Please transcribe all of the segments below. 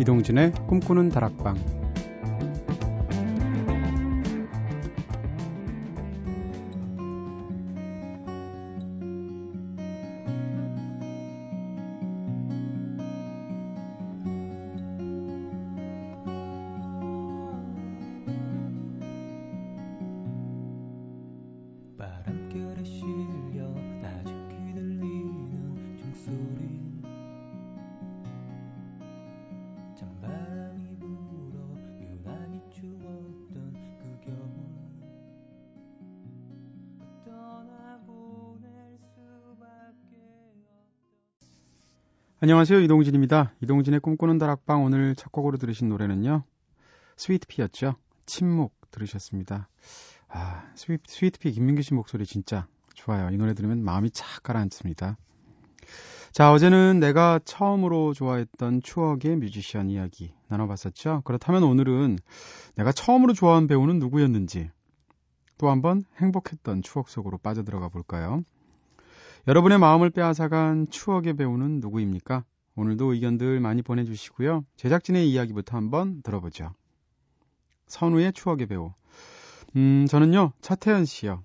이동진의 꿈꾸는 다락방 안녕하세요. 이동진입니다. 이동진의 꿈꾸는 다락방 오늘 첫 곡으로 들으신 노래는요. 스위트피였죠. 침묵 들으셨습니다. 아, 스위트, 스위트피 김민규 씨 목소리 진짜 좋아요. 이 노래 들으면 마음이 착 가라앉습니다. 자, 어제는 내가 처음으로 좋아했던 추억의 뮤지션 이야기 나눠봤었죠. 그렇다면 오늘은 내가 처음으로 좋아한 배우는 누구였는지 또 한번 행복했던 추억 속으로 빠져들어가 볼까요? 여러분의 마음을 빼앗아간 추억의 배우는 누구입니까? 오늘도 의견들 많이 보내주시고요. 제작진의 이야기부터 한번 들어보죠. 선우의 추억의 배우. 음, 저는요, 차태현 씨요.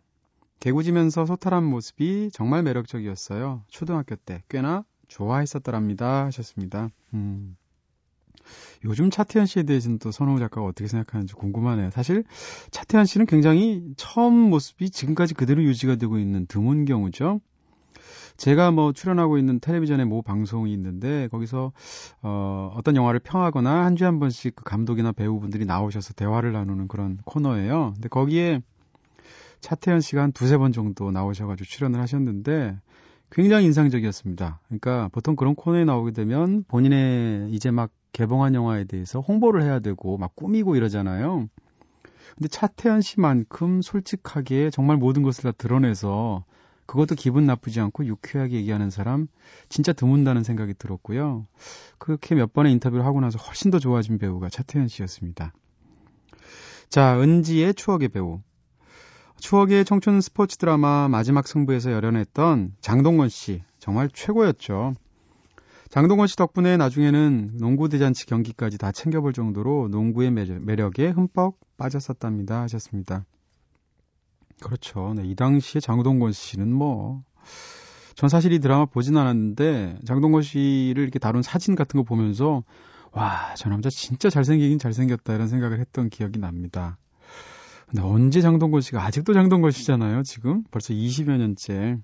개구지면서 소탈한 모습이 정말 매력적이었어요. 초등학교 때 꽤나 좋아했었더랍니다. 하셨습니다. 음. 요즘 차태현 씨에 대해서는 또 선호 작가가 어떻게 생각하는지 궁금하네요. 사실 차태현 씨는 굉장히 처음 모습이 지금까지 그대로 유지가 되고 있는 드문 경우죠. 제가 뭐 출연하고 있는 텔레비전의 모 방송이 있는데 거기서 어 어떤 영화를 평하거나 한 주에 한 번씩 그 감독이나 배우분들이 나오셔서 대화를 나누는 그런 코너예요. 근데 거기에 차태현 씨가 한 두세 번 정도 나오셔가지고 출연을 하셨는데 굉장히 인상적이었습니다. 그러니까 보통 그런 코너에 나오게 되면 본인의 이제 막 개봉한 영화에 대해서 홍보를 해야 되고 막 꾸미고 이러잖아요. 근데 차태현 씨만큼 솔직하게 정말 모든 것을 다 드러내서 그것도 기분 나쁘지 않고 유쾌하게 얘기하는 사람 진짜 드문다는 생각이 들었고요. 그렇게 몇 번의 인터뷰를 하고 나서 훨씬 더 좋아진 배우가 차태현 씨였습니다. 자, 은지의 추억의 배우. 추억의 청춘 스포츠 드라마 마지막 승부에서 열연했던 장동건 씨. 정말 최고였죠. 장동건 씨 덕분에 나중에는 농구 대잔치 경기까지 다 챙겨볼 정도로 농구의 매력에 흠뻑 빠졌었답니다. 하셨습니다. 그렇죠. 네, 이 당시에 장동건 씨는 뭐, 전 사실 이 드라마 보진 않았는데, 장동건 씨를 이렇게 다룬 사진 같은 거 보면서, 와, 저 남자 진짜 잘생기긴 잘생겼다, 이런 생각을 했던 기억이 납니다. 근데 언제 장동건 씨가, 아직도 장동건 씨잖아요, 지금? 벌써 20여 년째.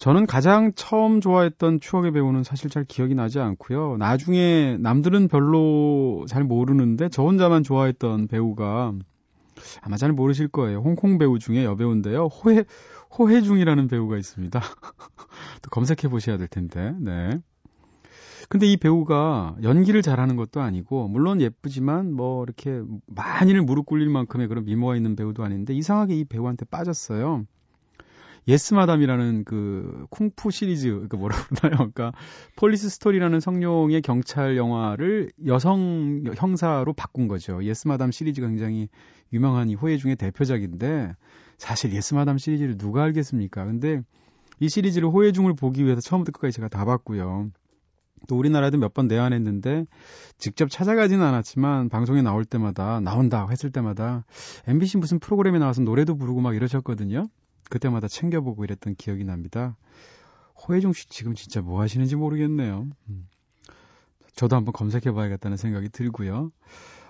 저는 가장 처음 좋아했던 추억의 배우는 사실 잘 기억이 나지 않고요. 나중에 남들은 별로 잘 모르는데 저 혼자만 좋아했던 배우가 아마 잘 모르실 거예요. 홍콩 배우 중에 여배우인데요. 호혜, 호혜중이라는 배우가 있습니다. 또 검색해 보셔야 될 텐데, 네. 근데 이 배우가 연기를 잘하는 것도 아니고, 물론 예쁘지만, 뭐, 이렇게 만인을 무릎 꿇릴 만큼의 그런 미모가 있는 배우도 아닌데, 이상하게 이 배우한테 빠졌어요. Yes Madam이라는 그 쿵푸 시리즈 그 뭐라 그러나요? 그러니까 Police Story라는 성룡의 경찰 영화를 여성 형사로 바꾼 거죠. Yes Madam 시리즈가 굉장히 유명한 이 호해 중의 대표작인데 사실 예스마담 시리즈를 누가 알겠습니까? 근데 이 시리즈를 호해중을 보기 위해서 처음부터 끝까지 제가 다 봤고요. 또 우리나라도 몇 번 내한했는데 직접 찾아가지는 않았지만 방송에 나올 때마다 나온다 했을 때마다 MBC 무슨 프로그램에 나와서 노래도 부르고 막 이러셨거든요. 그때마다 챙겨보고 이랬던 기억이 납니다. 호혜중 씨 지금 진짜 뭐 하시는지 모르겠네요. 음. 저도 한번 검색해 봐야겠다는 생각이 들고요.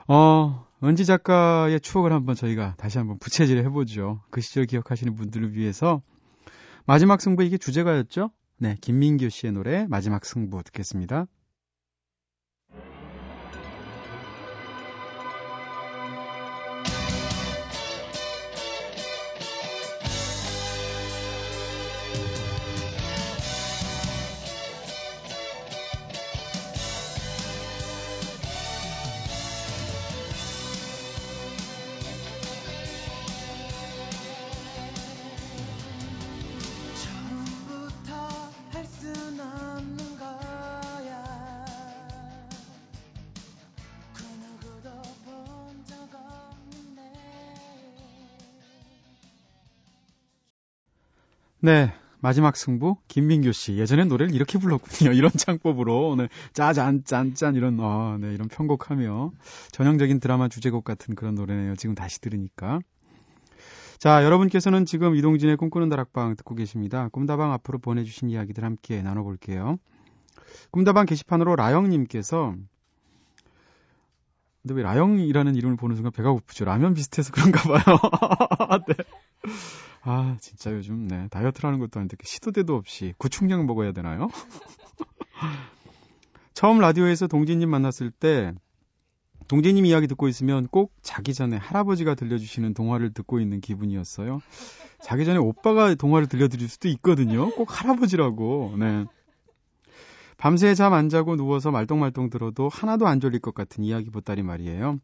어, 은지 작가의 추억을 한번 저희가 다시 한번 부채질 해보죠. 그 시절 기억하시는 분들을 위해서 마지막 승부 이게 주제가였죠? 네, 김민규 씨의 노래 마지막 승부 듣겠습니다. 네. 마지막 승부 김민규 씨 예전엔 노래를 이렇게 불렀군요. 이런 창법으로 오늘 짜잔 짠짠 이런 아, 네, 이런 편곡하며 전형적인 드라마 주제곡 같은 그런 노래네요. 지금 다시 들으니까. 자, 여러분께서는 지금 이동진의 꿈꾸는 다락방 듣고 계십니다. 꿈다방 앞으로 보내주신 이야기들 함께 나눠볼게요. 꿈다방 게시판으로 라영님께서 근데 왜 라영이라는 이름을 보는 순간 배가 고프죠? 라면 비슷해서 그런가 봐요. 네. 아, 진짜 요즘, 네. 다이어트라는 것도 아닌데, 시도 때도 없이 구충량 먹어야 되나요? 처음 라디오에서 동진님 만났을 때, 동진님 이야기 듣고 있으면 꼭 자기 전에 할아버지가 들려주시는 동화를 듣고 있는 기분이었어요. 자기 전에 오빠가 동화를 들려드릴 수도 있거든요. 꼭 할아버지라고, 네. 밤새 잠 안 자고 누워서 말똥말똥 들어도 하나도 안 졸릴 것 같은 이야기 보따리 말이에요.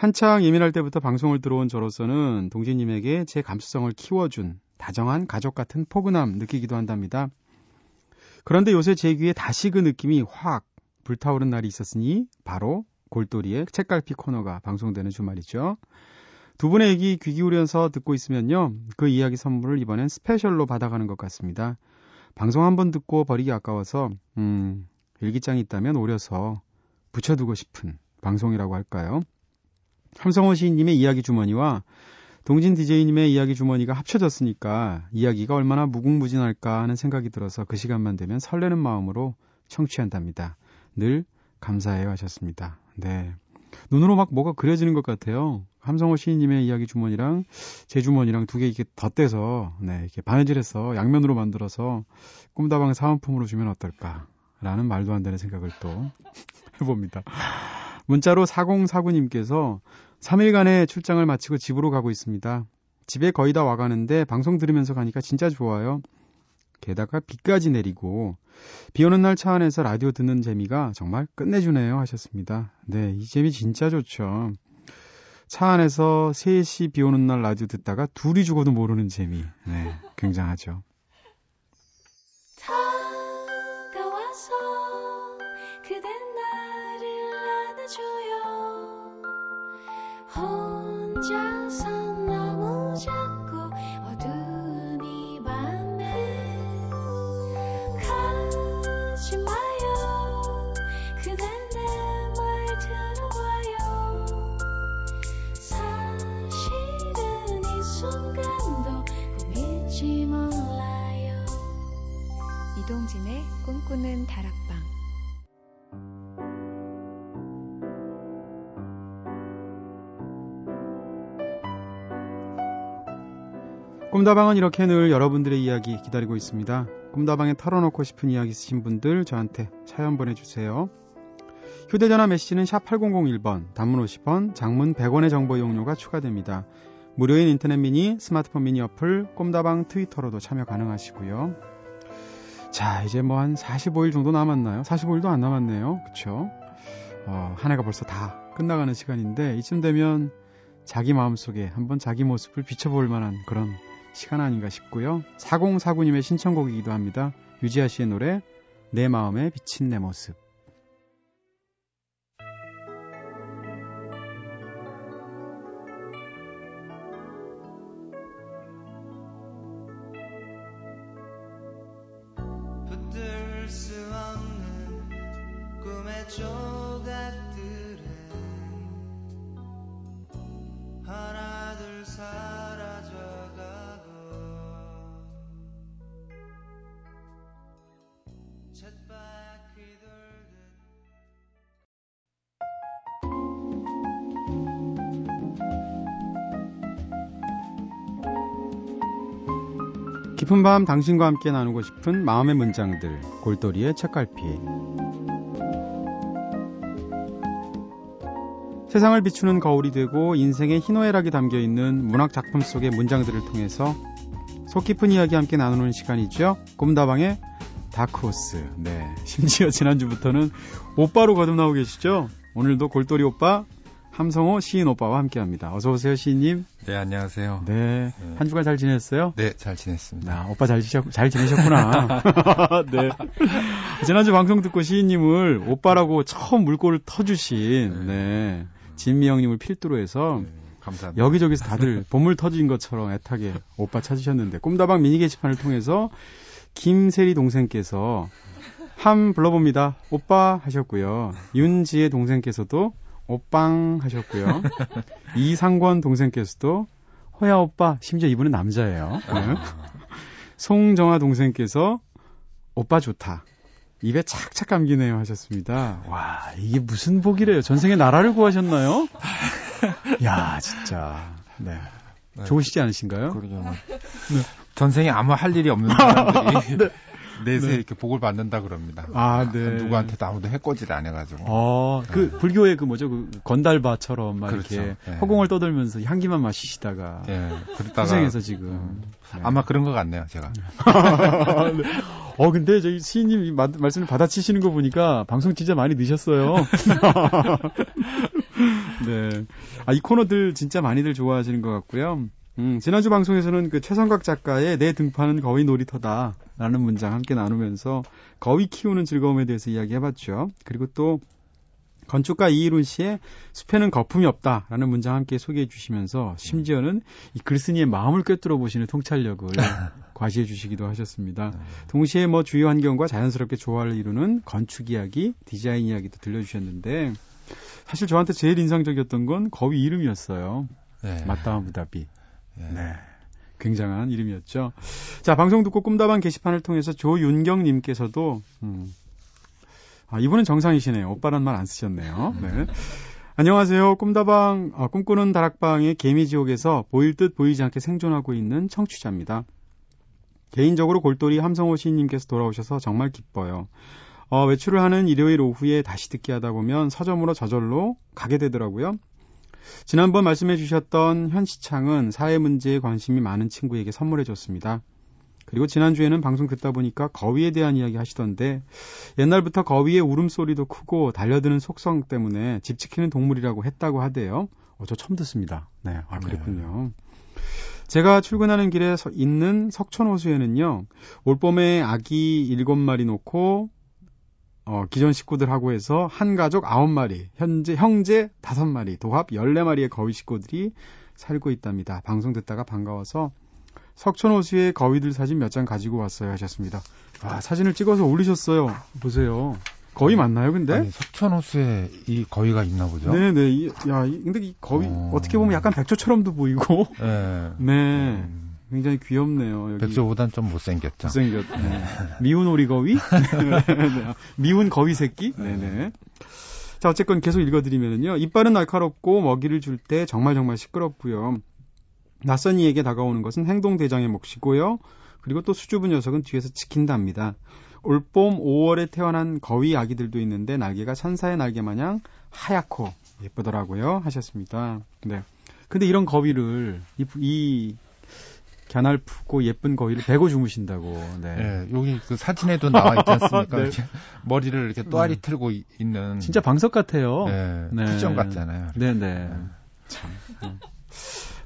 한창 예민할 때부터 방송을 들어온 저로서는 동진님에게 제 감수성을 키워준 다정한 가족 같은 포근함 느끼기도 한답니다. 그런데 요새 제 귀에 다시 그 느낌이 확 불타오른 날이 있었으니 바로 골돌이의 책갈피 코너가 방송되는 주말이죠. 두 분의 얘기 귀 기울여서 듣고 있으면요. 그 이야기 선물을 이번엔 스페셜로 받아가는 것 같습니다. 방송 한 번 듣고 버리기 아까워서 음, 일기장이 있다면 오려서 붙여두고 싶은 방송이라고 할까요? 함성호 시인님의 이야기 주머니와 동진 DJ님의 이야기 주머니가 합쳐졌으니까 이야기가 얼마나 무궁무진할까 하는 생각이 들어서 그 시간만 되면 설레는 마음으로 청취한답니다. 늘 감사해요 하셨습니다. 네. 눈으로 막 뭐가 그려지는 것 같아요. 함성호 시인님의 이야기 주머니랑 제 주머니랑 두 개 이렇게 덧대서 네, 이렇게 바느질해서 양면으로 만들어서 꿈다방 사은품으로 주면 어떨까라는 말도 안 되는 생각을 또 해봅니다. 문자로 4049님께서 3일간의 출장을 마치고 집으로 가고 있습니다. 집에 거의 다 와가는데 방송 들으면서 가니까 진짜 좋아요. 게다가 비까지 내리고 비 오는 날 차 안에서 라디오 듣는 재미가 정말 끝내주네요 하셨습니다. 네, 이 재미 진짜 좋죠. 차 안에서 3시 비 오는 날 라디오 듣다가 둘이 죽어도 모르는 재미. 네, 굉장하죠. 이동진의 꿈꾸는 다락방 꿈다방은 이렇게 늘 여러분들의 이야기 기다리고 있습니다. 꿈다방에 털어놓고 싶은 이야기 있으신 분들 저한테 사연 보내주세요. 휴대전화 메시지는 샵 8001번, 단문 50원, 장문 100원의 정보 이용료가 추가됩니다. 무료인 인터넷 미니, 스마트폰 미니 어플, 꿈다방 트위터로도 참여 가능하시고요. 자, 이제 뭐 한 45일 정도 남았나요? 45일도 안 남았네요. 그쵸? 어, 한 해가 벌써 다 끝나가는 시간인데, 이쯤 되면 자기 마음속에 한번 자기 모습을 비춰볼 만한 그런 시간 아닌가 싶고요. 4049님의 신청곡이기도 합니다. 유지아 씨의 노래, 내 마음에 비친 내 모습. 깊은 밤 당신과 함께 나누고 싶은 마음의 문장들 골돌이의 책갈피 세상을 비추는 거울이 되고 인생의 희노애락이 담겨 있는 문학 작품 속의 문장들을 통해서 속 깊은 이야기 함께 나누는 시간이죠. 꿈다방의 다크호스. 네. 심지어 지난주부터는 오빠로 거듭나오고 계시죠? 오늘도 골돌이 오빠 함성호 시인 오빠와 함께 합니다. 어서 오세요, 시인님. 네, 안녕하세요. 네. 네. 한 주간 잘 지냈어요? 네, 잘 지냈습니다. 아, 오빠 잘, 지셨, 잘 지내셨구나. 네. 지난주 방송 듣고 시인님을 오빠라고 처음 물꼬를 터주신, 네. 네. 진미영님을 필두로 해서, 네. 감사합니다. 여기저기서 다들 보물 터진 것처럼 애타게 오빠 찾으셨는데 꿈다방 미니 게시판을 통해서 김세리 동생께서 함 불러봅니다. 오빠 하셨고요. 윤지의 동생께서도 오빵 하셨고요. 이상권 동생께서도 호야 오빠 심지어 이분은 남자예요. 네. 송정아 동생께서 오빠 좋다. 입에 착착 감기네요 하셨습니다. 와 이게 무슨 복이래요. 전생에 나라를 구하셨나요? 야 진짜 네. 네. 좋으시지 않으신가요? 그러게 뭐. 네. 전생에 아무 할 일이 없는 사람들이 네. 내세 네. 이렇게 복을 받는다 그럽니다. 아, 네. 누구한테도 아무도 해코지를 안 해가지고. 어, 그 네. 불교의 그 뭐죠, 그 건달바처럼 막 그렇죠. 이렇게 네. 허공을 떠들면서 향기만 마시시다가. 네. 그랬다가. 고생해서 지금. 음, 네. 아마 그런 것 같네요, 제가. 네. 어, 근데 저희 시인님 말씀을 받아치시는 거 보니까 방송 진짜 많이 늦었어요. 네. 아, 이 코너들 진짜 많이들 좋아하시는 것 같고요. 음, 지난주 방송에서는 그 최성각 작가의 내 등판은 거위 놀이터다. 라는 문장 함께 나누면서 거위 키우는 즐거움에 대해서 이야기해봤죠. 그리고 또 건축가 이일훈 씨의 숲에는 거품이 없다라는 문장 함께 소개해 주시면서 심지어는 이 글쓴이의 마음을 꿰뚫어 보시는 통찰력을 과시해 주시기도 하셨습니다. 동시에 뭐 주위 환경과 자연스럽게 조화를 이루는 건축 이야기, 디자인 이야기도 들려주셨는데 사실 저한테 제일 인상적이었던 건 거위 이름이었어요. 네. 마따아부다비. 네. 네. 굉장한 이름이었죠. 자, 방송 듣고 꿈다방 게시판을 통해서 조윤경 님께서도, 음, 아, 이분은 정상이시네요. 오빠란 말 안 쓰셨네요. 네. 안녕하세요. 꿈다방, 아, 꿈꾸는 다락방의 개미지옥에서 보일 듯 보이지 않게 생존하고 있는 청취자입니다. 개인적으로 골돌이 함성호 시인님께서 돌아오셔서 정말 기뻐요. 어, 외출을 하는 일요일 오후에 다시 듣기 하다 보면 서점으로 저절로 가게 되더라고요. 지난번 말씀해 주셨던 현시창은 사회 문제에 관심이 많은 친구에게 선물해 줬습니다. 그리고 지난주에는 방송 듣다 보니까 거위에 대한 이야기 하시던데 옛날부터 거위의 울음소리도 크고 달려드는 속성 때문에 집 지키는 동물이라고 했다고 하대요. 어, 저 처음 듣습니다. 네, 아, 그랬군요. 네. 제가 출근하는 길에 있는 석촌호수에는요, 올 봄에 아기 일곱 마리 놓고 어, 기존 식구들하고 해서 한 가족 9마리, 현재 형제 5마리, 도합 14마리의 거위 식구들이 살고 있답니다. 방송 듣다가 반가워서 석촌호수의 거위들 사진 몇 장 가지고 왔어요 하셨습니다. 아, 사진을 찍어서 올리셨어요. 보세요. 거위 맞나요, 근데? 아니, 석촌호수에 이 거위가 있나 보죠? 네네. 야, 근데 이 거위, 어... 떻게 보면 약간 백조처럼도 보이고. 네. 네. 음... 굉장히 귀엽네요. 여기. 백조보단 좀 못생겼죠. 못생겼. 네. 미운 오리거위? 네. 미운 거위 새끼? 네네. 자, 어쨌건 계속 읽어드리면요. 이빨은 날카롭고 먹이를 줄 때 정말 정말 시끄럽고요. 낯선 이에게 다가오는 것은 행동대장의 몫이고요. 그리고 또 수줍은 녀석은 뒤에서 지킨답니다. 올봄 5월에 태어난 거위 아기들도 있는데 날개가 천사의 날개 마냥 하얗고 예쁘더라고요. 하셨습니다. 네. 근데 이런 거위를 이, 이 갸날프고 예쁜 거위를 베고 주무신다고. 네. 네 여기 그 사진에도 나와 있지 않습니까? 네. 머리를 이렇게 또아리 네. 틀고 있는. 진짜 방석 같아요. 네. 네. 쿠션 같잖아요. 네네. 네. 참. 네.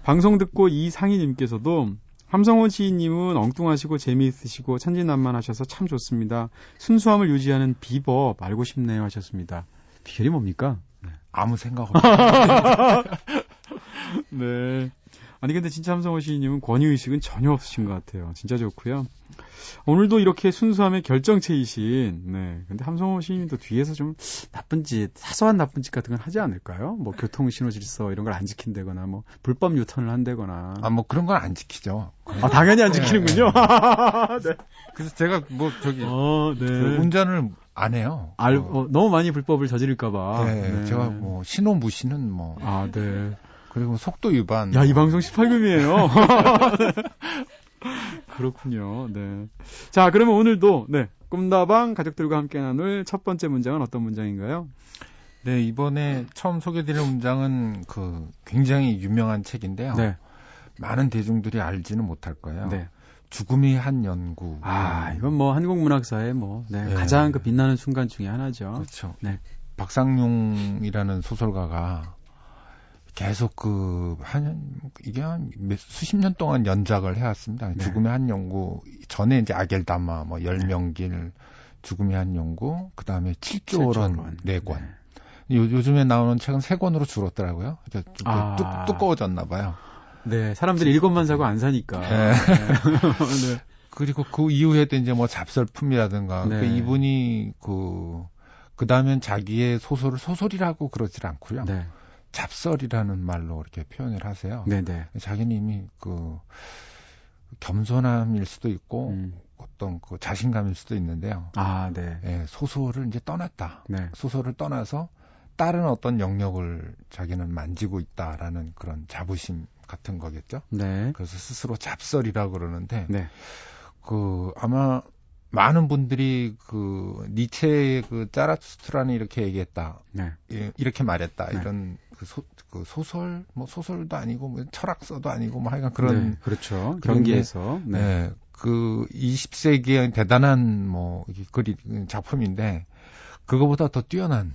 방송 듣고 이상희님께서도 함성원 시인님은 엉뚱하시고 재미있으시고 천진난만하셔서 참 좋습니다. 순수함을 유지하는 비법 알고 싶네요 하셨습니다. 비결이 뭡니까? 네. 아무 생각 없어요. 네. 아니 근데 진짜 함성호 시인님은 권위의식은 전혀 없으신 것 같아요. 진짜 좋고요. 오늘도 이렇게 순수함의 결정체이신, 네. 근데 함성호 시인님도 뒤에서 좀 나쁜 짓, 사소한 나쁜 짓 같은 건 하지 않을까요? 뭐 교통 신호 질서 이런 걸 안 지킨다거나, 뭐 불법 유턴을 한다거나. 아, 뭐 그런 건 안 지키죠. 아, 당연히 안 지키는군요. 네. 그래서 제가 뭐 저기 어, 네. 그 운전을 안 해요. 알, 어, 너무 많이 불법을 저지를까봐. 네, 네, 제가 뭐 신호 무시는 뭐. 아, 네. 그리고 속도 위반. 야, 이 방송 18금이에요. 그렇군요. 네. 자, 그러면 오늘도 네. 꿈다방 가족들과 함께 나눌 첫 번째 문장은 어떤 문장인가요? 네, 이번에 처음 소개드릴 문장은 그 굉장히 유명한 책인데요. 네. 많은 대중들이 알지는 못할 거예요. 네. 죽음이 한 연구. 아, 이건 뭐 한국 문학사의 뭐 네, 네. 가장 그 빛나는 순간 중에 하나죠. 그렇죠. 네. 박상용이라는 소설가가 계속 그, 한, 이게 한 수십 년 동안 연작을 해왔습니다. 네. 죽음의 한 연구, 전에 이제 아겔다마, 뭐, 열명길, 네. 죽음의 한 연구, 그 다음에 7조론 4권. 네. 요, 즘에 나오는 책은 세 권으로 줄었더라고요. 좀 아. 뚝, 두꺼워졌나 봐요. 네, 사람들이 일권만 사고 안 사니까. 네. 네. 그리고 그 이후에도 이제 뭐 잡설품이라든가 네. 그 이분이 그 그 다음엔 자기의 소설을 소설이라고 그러질 않고요. 네. 잡설이라는 말로 이렇게 표현을 하세요. 네, 네. 자기는 이미 그 겸손함일 수도 있고 음. 어떤 그 자신감일 수도 있는데요. 아, 네. 예, 소설을 이제 떠났다. 네. 소설을 떠나서 다른 어떤 영역을 자기는 만지고 있다라는 그런 자부심 같은 거겠죠. 네. 그래서 스스로 잡설이라고 그러는데 네. 그 아마 많은 분들이 그 니체의 그 짜라투스트라는 이렇게 얘기했다. 네. 예, 이렇게 말했다. 네. 이런 그, 소, 그 소설 뭐 소설도 아니고 뭐 철학서도 아니고 뭐 하여간 그런 네, 그렇죠. 경기에서. 네. 네. 그 20세기의 대단한 뭐 글이 작품인데 그거보다 더 뛰어난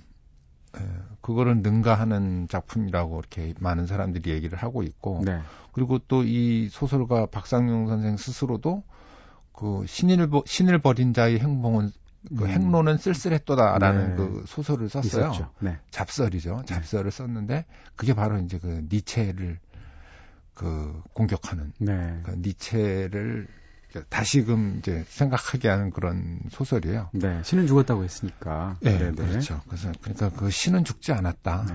예, 그거를 능가하는 작품이라고 이렇게 많은 사람들이 얘기를 하고 있고 네. 그리고 또 이 소설가 박상용 선생 스스로도 그 신을 버- 신을 버린 자의 행봉은 그 음. 행로는 쓸쓸했도다라는 네. 그 소설을 썼어요. 네. 잡설이죠. 잡설을 썼는데 그게 바로 이제 그 니체를 그 공격하는 네. 그 니체를 다시금 이제 생각하게 하는 그런 소설이에요. 네. 신은 죽었다고 했으니까. 예, 네, 네. 그렇죠. 그래서 그러니까 그 신은 죽지 않았다.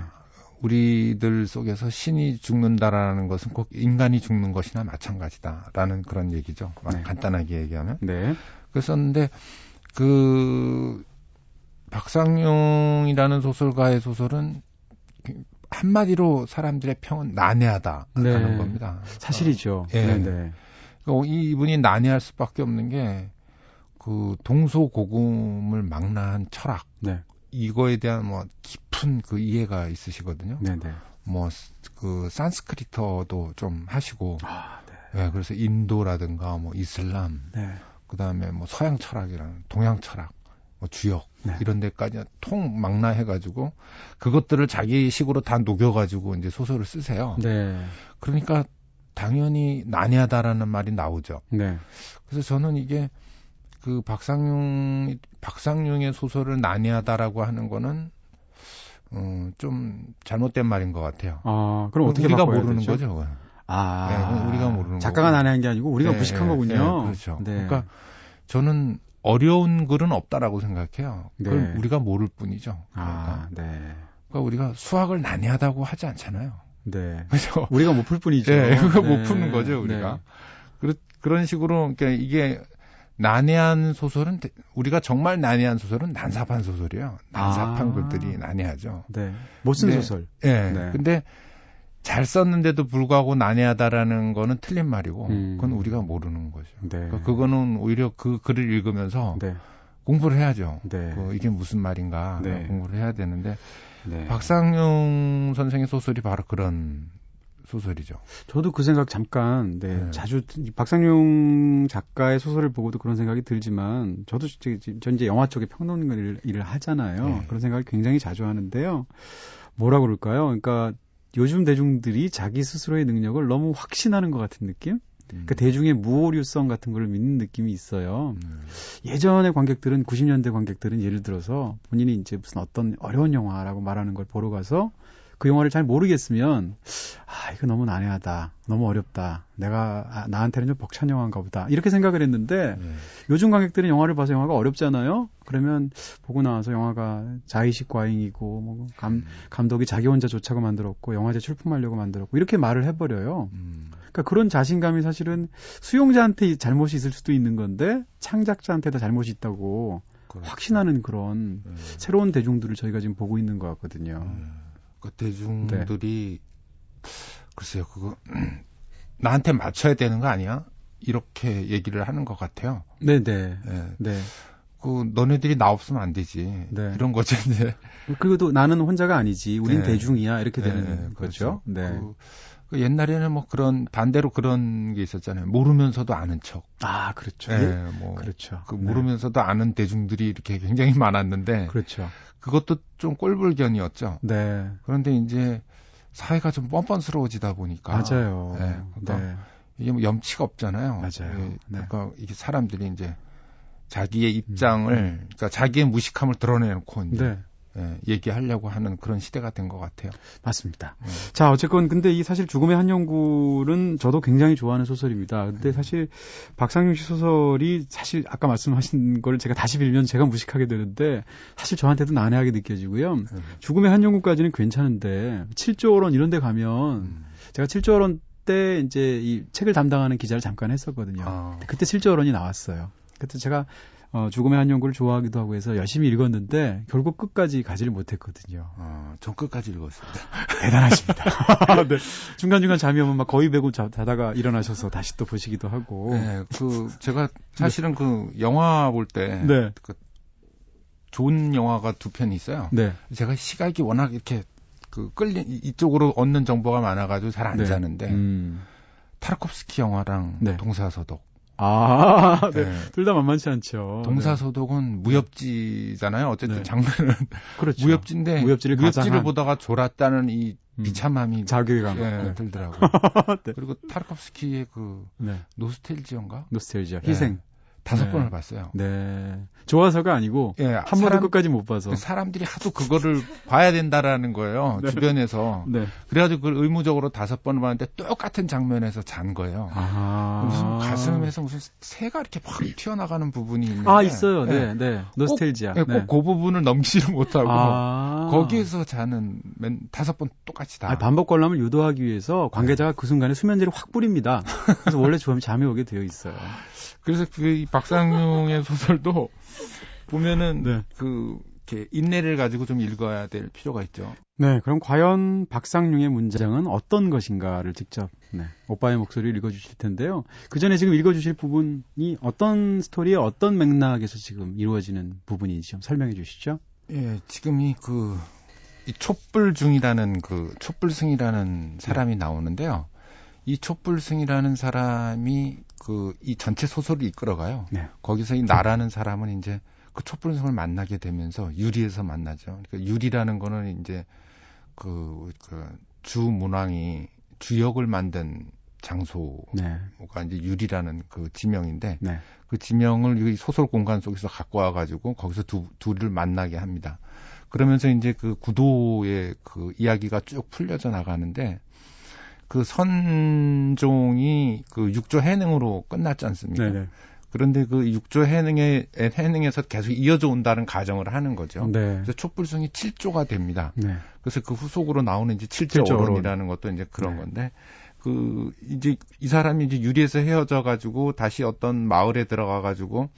네. 우리들 속에서 신이 죽는다라는 것은 꼭 인간이 죽는 것이나 마찬가지다라는 그런 얘기죠. 네. 간단하게 얘기하면. 네. 그랬었는데 그 박상용이라는 소설가의 소설은 한마디로 사람들의 평은 난해하다라는 네. 겁니다. 사실이죠. 예. 네, 네. 어, 이 이분이 난해할 수밖에 없는 게 그 동소고금을 망라한 철학 네. 이거에 대한 뭐 깊은 그 이해가 있으시거든요. 네, 네. 뭐그 산스크리터도 좀 하시고 아, 네. 예, 그래서 인도라든가 뭐 이슬람 네. 그 다음에 뭐 서양 철학이라는 동양 철학 뭐 주역 네. 이런 데까지 통 망라해 가지고 그것들을 자기 식으로 다 녹여 가지고 이제 소설을 쓰세요. 네. 그러니까 당연히 난해하다라는 말이 나오죠. 네. 그래서 저는 이게 그 박상용 박상용의 소설을 난해하다라고 하는 거는 어, 좀 잘못된 말인 것 같아요. 아, 그럼 어떻게 우리가 모르는 되죠? 거죠. 그건. 아, 네, 그건 우리가 모르는 작가가. 난해한 게 아니고 우리가 네, 무식한 네, 거군요. 네, 그렇죠. 네. 그러니까 저는 어려운 글은 없다라고 생각해요. 그걸 네. 우리가 모를 뿐이죠. 그러니까, 아, 네. 그러니까 우리가 수학을 난해하다고 하지 않잖아요. 네. 그죠? 우리가 못 풀 뿐이죠. 네, 네. 못 푸는 거죠, 우리가. 네. 그그런 식으로, 그러니까 이게 난해한 소설은, 대- 우리가 정말 난해한 소설은 난삽한 소설이에요. 난삽한 아. 글들이 난해하죠. 네. 못쓴 네. 소설. 예. 네. 근데 잘 썼는데도 불구하고 난해하다라는 거는 틀린 말이고, 음. 그건 우리가 모르는 거죠. 네. 그러니까 그거는 오히려 그 글을 읽으면서 네. 공부를 해야죠. 네. 그 이게 무슨 말인가 네. 공부를 해야 되는데 네. 박상용 선생의 소설이 바로 그런 소설이죠. 저도 그 생각 잠깐, 네, 네. 자주, 이 박상용 작가의 소설을 보고도 그런 생각이 들지만, 저도 전 이제 영화 쪽에 평론을 일을 하잖아요. 네. 그런 생각을 굉장히 자주 하는데요. 뭐라 그럴까요? 그러니까 요즘 대중들이 자기 스스로의 능력을 너무 확신하는 것 같은 느낌? 그 대중의 무오류성 같은 걸 믿는 느낌이 있어요. 음. 예전의 관객들은 90년대 관객들은 예를 들어서 본인이 이제 무슨 어떤 어려운 영화라고 말하는 걸 보러 가서 그 영화를 잘 모르겠으면 아 이거 너무 난해하다 너무 어렵다 내가 아, 나한테는 좀 벅찬 영화인가 보다 이렇게 생각을 했는데 네. 요즘 관객들은 영화를 봐서 영화가 어렵잖아요 그러면 보고 나와서 영화가 자의식 과잉이고 뭐 감, 음. 감독이 자기 혼자 좋자고 만들었고 영화제 출품하려고 만들었고 이렇게 말을 해버려요 음. 그러니까 그런 자신감이 사실은 수용자한테 잘못이 있을 수도 있는 건데 창작자한테도 잘못이 있다고 그렇죠. 확신하는 그런 음. 새로운 대중들을 저희가 지금 보고 있는 것 같거든요. 음. 그 대중들이 글쎄요 그거 나한테 맞춰야 되는 거 아니야? 이렇게 얘기를 하는 것 같아요. 네네. 예. 네. 그 너네들이 나 없으면 안 되지. 네. 이런 거죠 이제. 그리고 또 나는 혼자가 아니지. 우린 네. 대중이야. 이렇게 되는 네, 거죠. 그렇죠. 네. 그, 그 옛날에는 뭐 그런 반대로 그런 게 있었잖아요. 모르면서도 아는 척. 아, 그렇죠. 예, 예. 뭐 그렇죠. 그 네. 모르면서도 아는 대중들이 이렇게 굉장히 많았는데 그렇죠. 그것도 좀 꼴불견이었죠. 네. 그런데 이제 사회가 좀 뻔뻔스러워지다 보니까 맞아요. 네, 그러니까 네. 이게 뭐 염치가 없잖아요. 맞아요. 예, 네. 그러니까 이게 사람들이 이제 자기의 입장을 그러니까 자기의 무식함을 드러내놓고 이제 네. 예, 얘기하려고 하는 그런 시대가 된 것 같아요. 맞습니다. 네. 자, 어쨌건 근데 이 사실 죽음의 한영굴은 저도 굉장히 좋아하는 소설입니다. 근데 사실 박상용 씨 소설이 사실 아까 말씀하신 걸 제가 다시 빌면 제가 무식하게 되는데 사실 저한테도 난해하게 느껴지고요. 음. 죽음의 한영굴까지는 괜찮은데 7조 원 이런 데 가면 음. 제가 7조 원때 이제 이 책을 담당하는 기자를 잠깐 했었거든요. 아, 그때 7조 원이 나왔어요. 그때 제가 어, 죽음의 한영굴을 좋아하기도 하고 해서 열심히 읽었는데 결국 끝까지 가지를 못했거든요. 어, 전 끝까지 읽었습니다. 대단하십니다. 네. 중간중간 잠이 오면 막 거의 배고 자, 자다가 일어나셔서 다시 또 보시기도 하고. 네, 그 제가 사실은 그 영화 볼때 네. 그 좋은 영화가 두 편이 있어요. 네. 제가 시각이 워낙 이렇게 그 끌리 이- 이쪽으로 얻는 정보가 많아가지고 잘안 네. 자는데 음. 타르콥스키 영화랑 네. 동사소독. 아, 네. 네. 둘 다 만만치 않죠. 동사소독은 무협지잖아요. 어쨌든 네. 장르는 네. 그렇죠. 무협지인데 무협지를 가장한- 보다가 졸았다는 이 음. 비참함이 자괴감. 예, 네. 들더라고요. 네. 그리고 타르콥스키의 그 네. 노스텔지언가 노스텔지아. 네. 희생. 다섯 네. 번을 봤어요. 네. 좋아서가 아니고 예, 한 번도 끝까지 못 봐서. 사람들이 하도 그거를 봐야 된다라는 거예요. 네. 주변에서. 네. 그래가지고 그걸 의무적으로 다섯 번을 봤는데 똑같은 장면에서 잔 거예요. 아. 무슨 가슴에서 무슨 새가 이렇게 확 튀어나가는 부분이 있는데. 아, 있어요. 네. 네, 네. 노스텔지아. 꼭, 예, 꼭그 부분을 넘기지를 못하고 아. 거기에서 자는 맨 다섯 번 똑같이 다. 아니, 반복 관람을 유도하기 위해서 관계자가 그 순간에 수면제를 확 뿌립니다. 그래서 원래 잠이 오게 되어 있어요. 그래서 그이 박상용의 소설도 보면은 네. 그 이렇게 인내를 가지고 좀 읽어야 될 필요가 있죠. 네, 그럼 과연 박상용의 문장은 어떤 것인가를 직접 네, 오빠의 목소리를 읽어주실 텐데요. 그 전에 지금 읽어주실 부분이 어떤 스토리의 어떤 맥락에서 지금 이루어지는 부분인지 좀 설명해 주시죠. 예, 지금이 그, 이 촛불 중이라는 그, 촛불승이라는 사람이 나오는데요. 이 촛불승이라는 사람이 그, 이 전체 소설을 이끌어가요. 네. 거기서 이 나라는 사람은 이제 그 촛불승을 만나게 되면서 유리에서 만나죠. 그러니까 유리라는 거는 이제 그, 그, 주 문왕이 주역을 만든 장소가 네, 이제 유리라는 그 지명인데 네, 그 지명을 이 소설 공간 속에서 갖고 와가지고 거기서 두, 둘을 만나게 합니다. 그러면서 이제 그 구도의 그 이야기가 쭉 풀려져 나가는데 그 선종이 그 육조 해능으로 끝났지 않습니까? 네, 네, 그런데 그 육조 해능의 해능에서 계속 이어져 온다는 가정을 하는 거죠. 네, 그래서 촛불승이 7조가 됩니다. 네, 그래서 그 후속으로 나오는 이제 칠조 칠조 어론이라는 것도 이제 그런 네. 건데 그 이제 이 사람이 이제 유리에서 헤어져 가지고 다시 어떤 마을에 들어가 가지고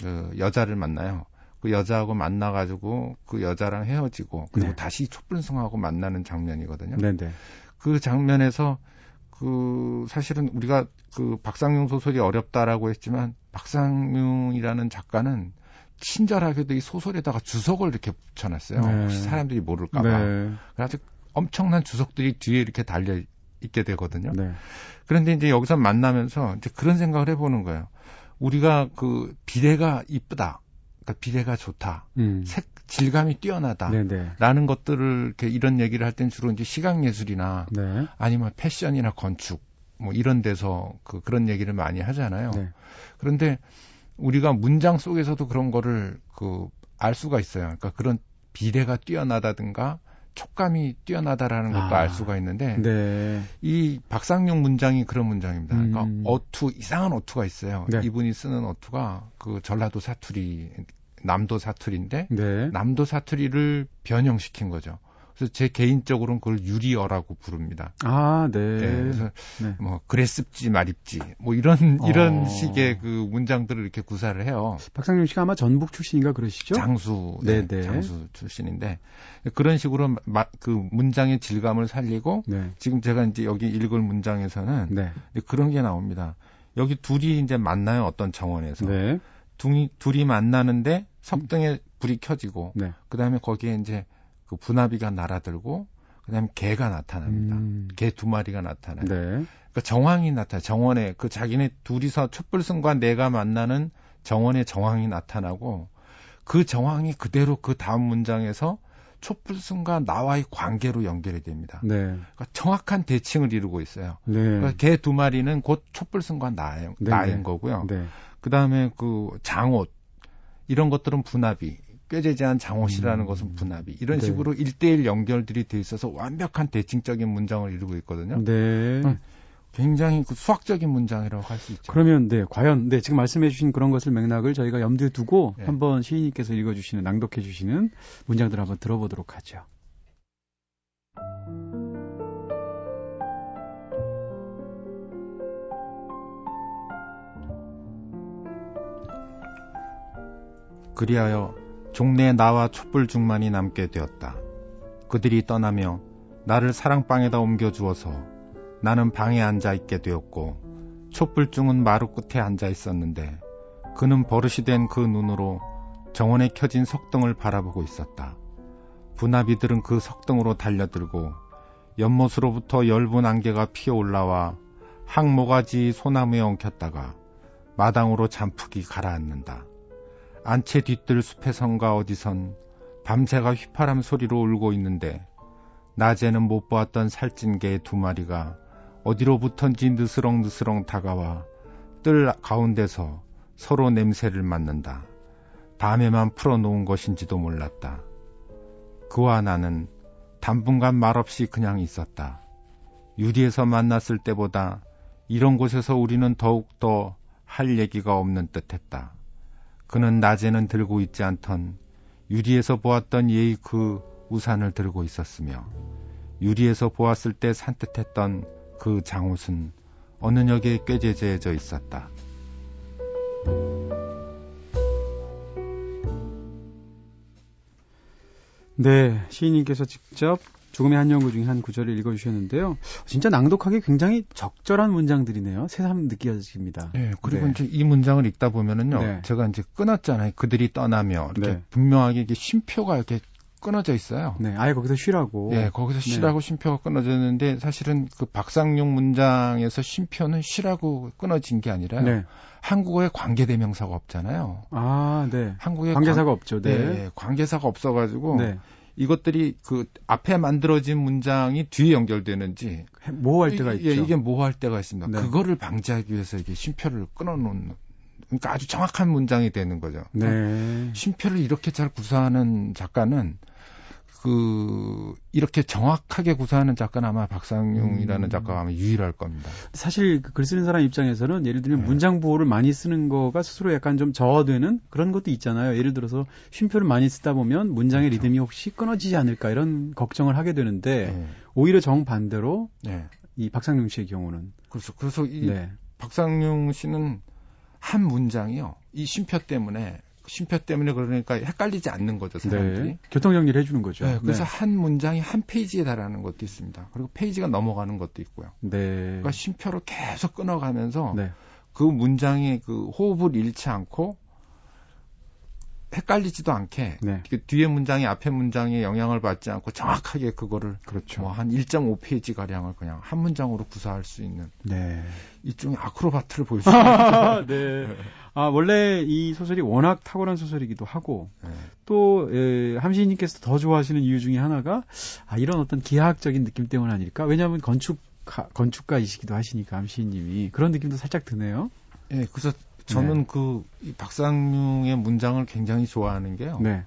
그 여자를 만나요. 그 여자하고 만나 가지고 그 여자랑 헤어지고 그리고 네. 다시 촛불승하고 만나는 장면이거든요. 네, 네, 그 장면에서 그 사실은 우리가 그 박상용 소설이 어렵다라고 했지만 박상용이라는 작가는 친절하게도 이 소설에다가 주석을 이렇게 붙여놨어요. 네. 혹시 사람들이 모를까봐. 네, 그래서 엄청난 주석들이 뒤에 이렇게 달려 있게 되거든요. 네, 그런데 이제 여기서 만나면서 이제 그런 생각을 해보는 거예요. 우리가 그 비례가 이쁘다. 그러니까 비례가 좋다. 음, 색, 질감이 뛰어나다. 네, 네, 라는 것들을 이렇게 이런 얘기를 할땐 주로 이제 시각 예술이나 네, 아니면 패션이나 건축 뭐 이런 데서 그 그런 얘기를 많이 하잖아요. 네, 그런데 우리가 문장 속에서도 그런 거를 그 알 수가 있어요. 그러니까 그런 비례가 뛰어나다든가 촉감이 뛰어나다라는 것도 아, 알 수가 있는데 네, 이 박상용 문장이 그런 문장입니다. 그러니까 음. 어투 이상한 어투가 있어요. 네. 이분이 쓰는 어투가 그 전라도 사투리, 남도 사투리인데 네, 남도 사투리를 변형시킨 거죠. 그래서 제 개인적으로는 그걸 유리어라고 부릅니다. 아, 네, 예, 그래서 네. 뭐 그랬습지 말입지 뭐 이런 이런 어. 식의 그 문장들을 이렇게 구사를 해요. 박상용 씨가 아마 전북 출신인가 그러시죠? 장수, 네, 네, 네. 장수 출신인데 그런 식으로 마, 그 문장의 질감을 살리고 네, 지금 제가 이제 여기 읽을 문장에서는 네, 그런 게 나옵니다. 여기 둘이 이제 만나요 어떤 정원에서 네, 둘이 둘이 만나는데 석등에 불이 켜지고 네, 그다음에 거기에 이제 그 분화비가 날아들고 그다음에 개가 나타납니다. 음, 개두 마리가 나타나요. 네, 그러니까 정황이 나타나 정원에 그 자기네 둘이서 촛불승과 내가 만나는 정원의 정황이 나타나고 그 정황이 그대로 그 다음 문장에서 촛불승과 나와의 관계로 연결이 됩니다. 네, 그러니까 정확한 대칭을 이루고 있어요. 네, 그러니까 개 두 마리는 곧 촛불승과 나인, 네, 나인 네. 거고요. 네, 그 다음에 그 장옷 이런 것들은 분합이 꾀재재한 장호시라는 음. 것은 분합이 이런 네. 식으로 일대일 연결들이 돼 있어서 완벽한 대칭적인 문장을 이루고 있거든요. 네. 음. 굉장히 그 수학적인 문장이라고 할 수 있죠. 그러면 네 과연 네 지금 말씀해 주신 그런 것을 맥락을 저희가 염두에 두고 네. 한번 시인님께서 읽어 주시는 낭독해 주시는 문장들 을 한번 들어보도록 하죠. 그리하여 종래에 나와 촛불 중만이 남게 되었다. 그들이 떠나며 나를 사랑방에다 옮겨 주어서 나는 방에 앉아 있게 되었고 촛불중은 마루 끝에 앉아 있었는데 그는 버릇이 된 그 눈으로 정원에 켜진 석등을 바라보고 있었다. 분합이들은 그 석등으로 달려들고 연못으로부터 엷은 안개가 피어 올라와 항모가지 소나무에 엉켰다가 마당으로 잔푹이 가라앉는다. 안채 뒤뜰 숲의 성가 어디선 밤새가 휘파람 소리로 울고 있는데 낮에는 못 보았던 살찐 개 두 마리가 어디로부턴지 느스렁느스렁 다가와 뜰 가운데서 서로 냄새를 맡는다. 밤에만 풀어놓은 것인지도 몰랐다. 그와 나는 당분간 말없이 그냥 있었다. 유리에서 만났을 때보다 이런 곳에서 우리는 더욱더 할 얘기가 없는 듯 했다. 그는 낮에는 들고 있지 않던 유리에서 보았던 예의 그 우산을 들고 있었으며 유리에서 보았을 때 산뜻했던 그 장옷은 어느 녁에 꾀재재해져 있었다. 네 시인님께서 직접 죽음의 한 연구 중에 한 구절을 읽어주셨는데요. 진짜 낭독하기 굉장히 적절한 문장들이네요. 새삼 느껴집니다. 예, 그리고 네. 이제 이 문장을 읽다 보면은요, 네. 제가 이제 끊었잖아요. 그들이 떠나며 이렇게 네. 분명하게 이게 쉼표가 이렇게 끊어져 있어요. 네, 아예 거기서 쉬라고. 예, 거기서 쉬라고 쉼표가 끊어졌는데 사실은 그 박상용 문장에서 쉼표는 쉬라고 끊어진 게 아니라 네. 한국어에 관계대명사가 없잖아요. 아, 네. 한국에 관계사가 없죠. 관, 네. 네, 관계사가 없어가지고 네. 이것들이 그 앞에 만들어진 문장이 뒤에 연결되는지 모호할 때가 이- 예, 있죠. 이게 모호할 때가 있습니다. 네. 그거를 방지하기 위해서 이게 쉼표를 끊어놓는 그러니까 아주 정확한 문장이 되는 거죠. 네. 쉼표를 이렇게 잘 구사하는 작가는 그 이렇게 정확하게 구사하는 작가는 아마 박상용이라는 음. 작가가 아마 유일할 겁니다. 사실 그글 쓰는 사람 입장에서는 예를 들면 네. 문장 보호를 많이 쓰는 거가 스스로 약간 좀 저하되는 그런 것도 있잖아요. 예를 들어서 쉼표를 많이 쓰다 보면 문장의 그렇죠. 리듬이 혹시 끊어지지 않을까 이런 걱정을 하게 되는데 네. 오히려 정반대로 네. 이 박상용 씨의 경우는 그래서 그래서 이 네. 박상용 씨는 한 문장이요. 이 쉼표 때문에 쉼표 때문에 그러니까 헷갈리지 않는 거죠 사람들이. 네. 교통 정리를 해주는 거죠. 네, 그래서 한 문장이 한 페이지에 달하는 것도 있습니다. 그리고 페이지가 넘어가는 것도 있고요. 네. 그러니까 쉼표를 계속 끊어가면서 네. 그 문장의 그 호흡을 잃지 않고 헷갈리지도 않게 네. 그 뒤에 문장이 앞에 문장에 영향을 받지 않고 정확하게 그거를 그렇죠. 뭐 한 1.5페이지 가량을 그냥 한 문장으로 구사할 수 있는 네. 일종의 아크로바트를 보일 수 있는 네. 아, 원래 이 소설이 워낙 탁월한 소설이기도 하고 네. 또 에, 함시인님께서 더 좋아하시는 이유 중에 하나가 아, 이런 어떤 기하학적인 느낌 때문 아닐까? 왜냐하면 건축 건축가이시기도 하시니까 함시인님이 그런 느낌도 살짝 드네요. 예, 그래서 저는 네. 그이 박상용의 문장을 굉장히 좋아하는 게요. 네.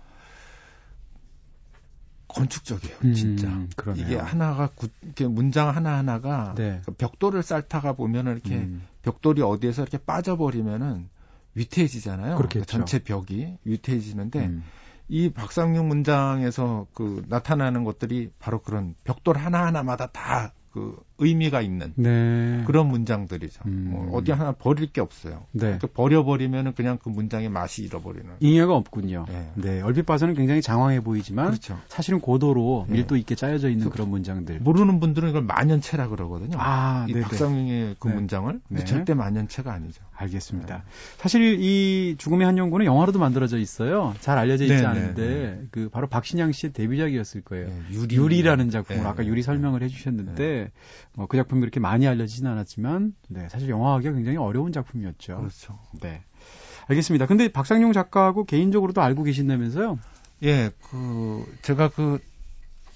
건축적이에요, 음, 진짜. 그러네요. 이게 하나가 구- 이렇게 문장 하나 하나가 네. 벽돌을 쌓다가 보면은 이렇게 음, 벽돌이 어디에서 이렇게 빠져버리면은 위태해지잖아요. 그렇겠죠. 전체 벽이 위태해지는데 음. 이 박상용 문장에서 그 나타나는 것들이 바로 그런 벽돌 하나 하나마다 다 그 의미가 있는 네. 그런 문장들이죠. 음. 뭐 어디 하나 버릴 게 없어요. 네. 이렇게 버려버리면은 그냥 그 문장의 맛이 잃어버리는. 잉여가 없군요. 네. 네. 얼핏 봐서는 굉장히 장황해 보이지만 그렇죠. 사실은 고도로 네. 밀도 있게 짜여져 있는 그래서 그런 문장들. 모르는 분들은 이걸 만연체라 그러거든요. 아, 이 네. 박상용의 그 네. 문장을 네. 절대 만연체가 아니죠. 알겠습니다. 네. 사실 이 죽음의 한 연구는 영화로도 만들어져 있어요. 잘 알려져 있지 네, 네, 않은데 그 바로 박신양 씨의 데뷔작이었을 거예요. 네, 유리. 유리 라는 작품을 네, 아까 네, 유리 네. 설명을 해주셨는데 뭐 그 작품이 그렇게 많이 알려지진 않았지만 네, 사실 영화하기가 굉장히 어려운 작품이었죠. 그렇죠. 네. 알겠습니다. 근데 박상용 작가하고 개인적으로도 알고 계신다면서요? 예, 그 제가 그,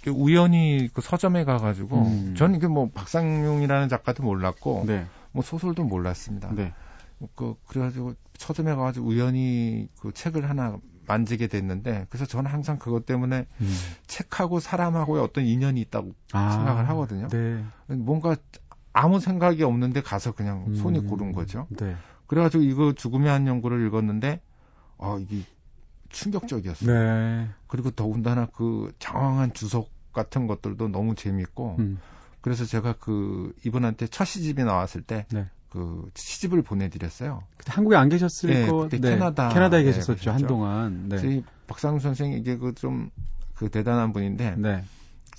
그 우연히 그 서점에 가가지고 음. 저는 그뭐 박상용이라는 작가도 몰랐고 네. 뭐 소설도 몰랐습니다. 네. 그 그래가지고 서점에 가가지고 우연히 그 책을 하나 만지게 됐는데 그래서 저는 항상 그것 때문에 음. 책하고 사람하고의 어떤 인연이 있다고 아, 생각을 하거든요. 네. 뭔가 아무 생각이 없는데 가서 그냥 음. 손이 고른 거죠. 네. 그래가지고 이거 죽음의 한 연구를 읽었는데 아 이게 충격적이었어요. 네. 그리고 더군다나 그 장황한 주석 같은 것들도 너무 재밌고 음. 그래서 제가 그 이분한테 첫 시집이 나왔을 때 네. 그 시집을 보내드렸어요. 그때 한국에 안 계셨을 네, 거. 그때 캐나다에 캐나다에 계셨었죠 계셨죠. 한동안. 네. 이 박상수 선생이 이게 그좀그 대단한 분인데 네.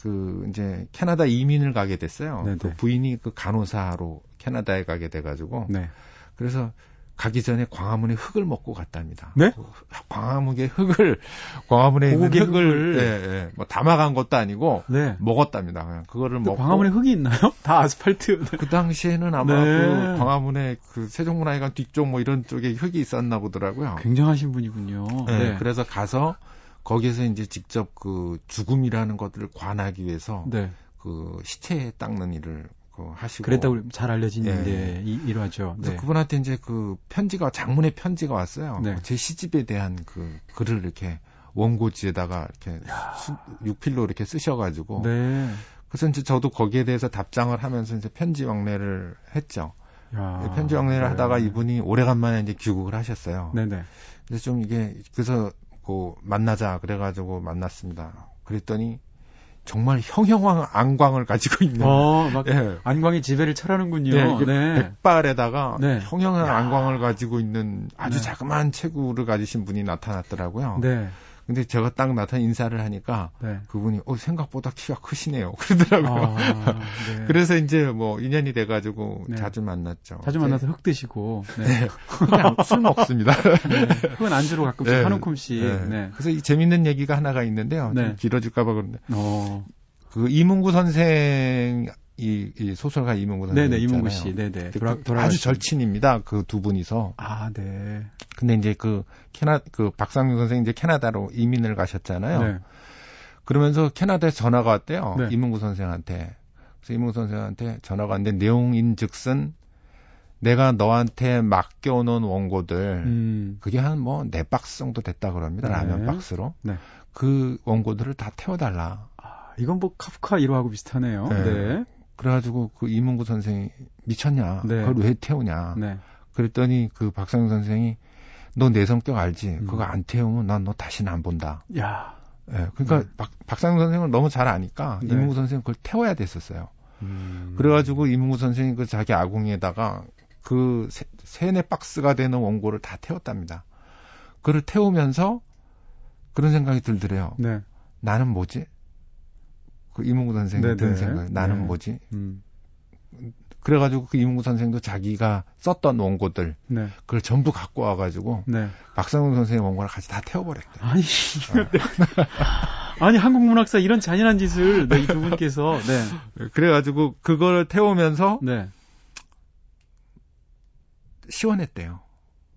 그 이제 캐나다 이민을 가게 됐어요. 네네. 그 부인이 그 간호사로 캐나다에 가게 돼가지고 네. 그래서 가기 전에 광화문에 흙을 먹고 갔답니다. 네? 그 광화문에 흙을 광화문에 있는 흙을 흙을. 예, 예, 뭐 담아간 것도 아니고 네. 먹었답니다. 그냥 그거를 또 먹고 광화문에 흙이 있나요? 다 아스팔트. 네. 그 당시에는 아마 네. 그 광화문에 그 세종문화회관 뒤쪽 뭐 이런 쪽에 흙이 있었나 보더라고요. 굉장하신 분이군요. 네, 네. 그래서 가서 거기에서 이제 직접 그 죽음이라는 것들을 관하기 위해서 네. 그 시체 닦는 일을 그 하시고 그랬다고 잘 알려진 예. 예. 이, 일화죠. 그래서 네. 그분한테 이제 그 편지가 장문의 편지가 왔어요. 네. 제 시집에 대한 그 글을 이렇게 원고지에다가 이렇게 수, 육필로 이렇게 쓰셔가지고 네. 그래서 이제 저도 거기에 대해서 답장을 하면서 이제 편지 왕래를 했죠. 야. 편지 왕래를 네. 하다가 이분이 오래간만에 이제 귀국을 하셨어요. 네네. 그래서 좀 이게 그래서 그 만나자 그래가지고 만났습니다. 그랬더니 정말 형형한 안광을 가지고 있는 어, 막 예. 안광이 지배를 철하는군요. 예, 이게 네. 백발에다가 네. 형형한 안광을 가지고 있는 아주 네. 자그마한 체구를 가지신 분이 나타났더라고요. 네. 근데 제가 딱 나타나 인사를 하니까 네. 그분이 어 생각보다 키가 크시네요. 그러더라고요. 아, 네. 그래서 이제 뭐 인연이 돼 가지고 네. 자주 만났죠. 자주 만나서 흙 드시고. 네. 네. 그냥 술 먹습니다. 네. 흙은 안주로 가끔씩 네. 한 움큼씩. 네. 네. 그래서 이 재밌는 얘기가 하나가 있는데요. 네. 좀 길어질까 봐 그런데 어. 그 이문구 선생 이, 이 소설가 이문구 선생 네네, 이문구 있잖아요. 씨. 네네. 그 돌아, 아주 돌아가신. 절친입니다. 그 두 분이서. 아, 네. 근데 이제 그 캐나 그 박상윤 선생이 이제 캐나다로 이민을 가셨잖아요. 네. 그러면서 캐나다에 전화가 왔대요. 네. 이문구 선생한테. 그래서 이문구 선생한테 전화가 왔는데 내용인 즉슨 내가 너한테 맡겨놓은 원고들 음. 그게 한 뭐 네 박스 정도 됐다 그럽니다. 네. 라면 박스로. 네. 그 원고들을 다 태워달라. 아, 이건 뭐 카프카 일화하고 비슷하네요. 네. 네. 그래가지고 그 이문구 선생이 미쳤냐? 네. 그걸 왜 태우냐? 네. 그랬더니 그 박상윤 선생이 너 내 성격 알지? 음. 그거 안 태우면 난 너 다시는 안 본다. 야. 예, 그러니까 음. 박, 박상윤 선생을 너무 잘 아니까 네. 이문구 선생 그걸 태워야 됐었어요. 음. 그래가지고 이문구 선생이 그 자기 아궁이에다가 그 세, 세네 박스가 되는 원고를 다 태웠답니다. 그를 태우면서 그런 생각이 들더래요. 네. 나는 뭐지? 그 이문구 선생이 네네. 든 생각, 나는 네. 뭐지? 음. 그래가지고 그 이문구 선생도 자기가 썼던 원고들 네. 그걸 전부 갖고 와가지고 네. 박상훈 선생의 원고를 같이 다 태워버렸대. 아니, 네. 아니 한국 문학사 이런 잔인한 짓을 네, 이두 분께서 네. 그래가지고 그걸 태우면서 네. 시원했대요.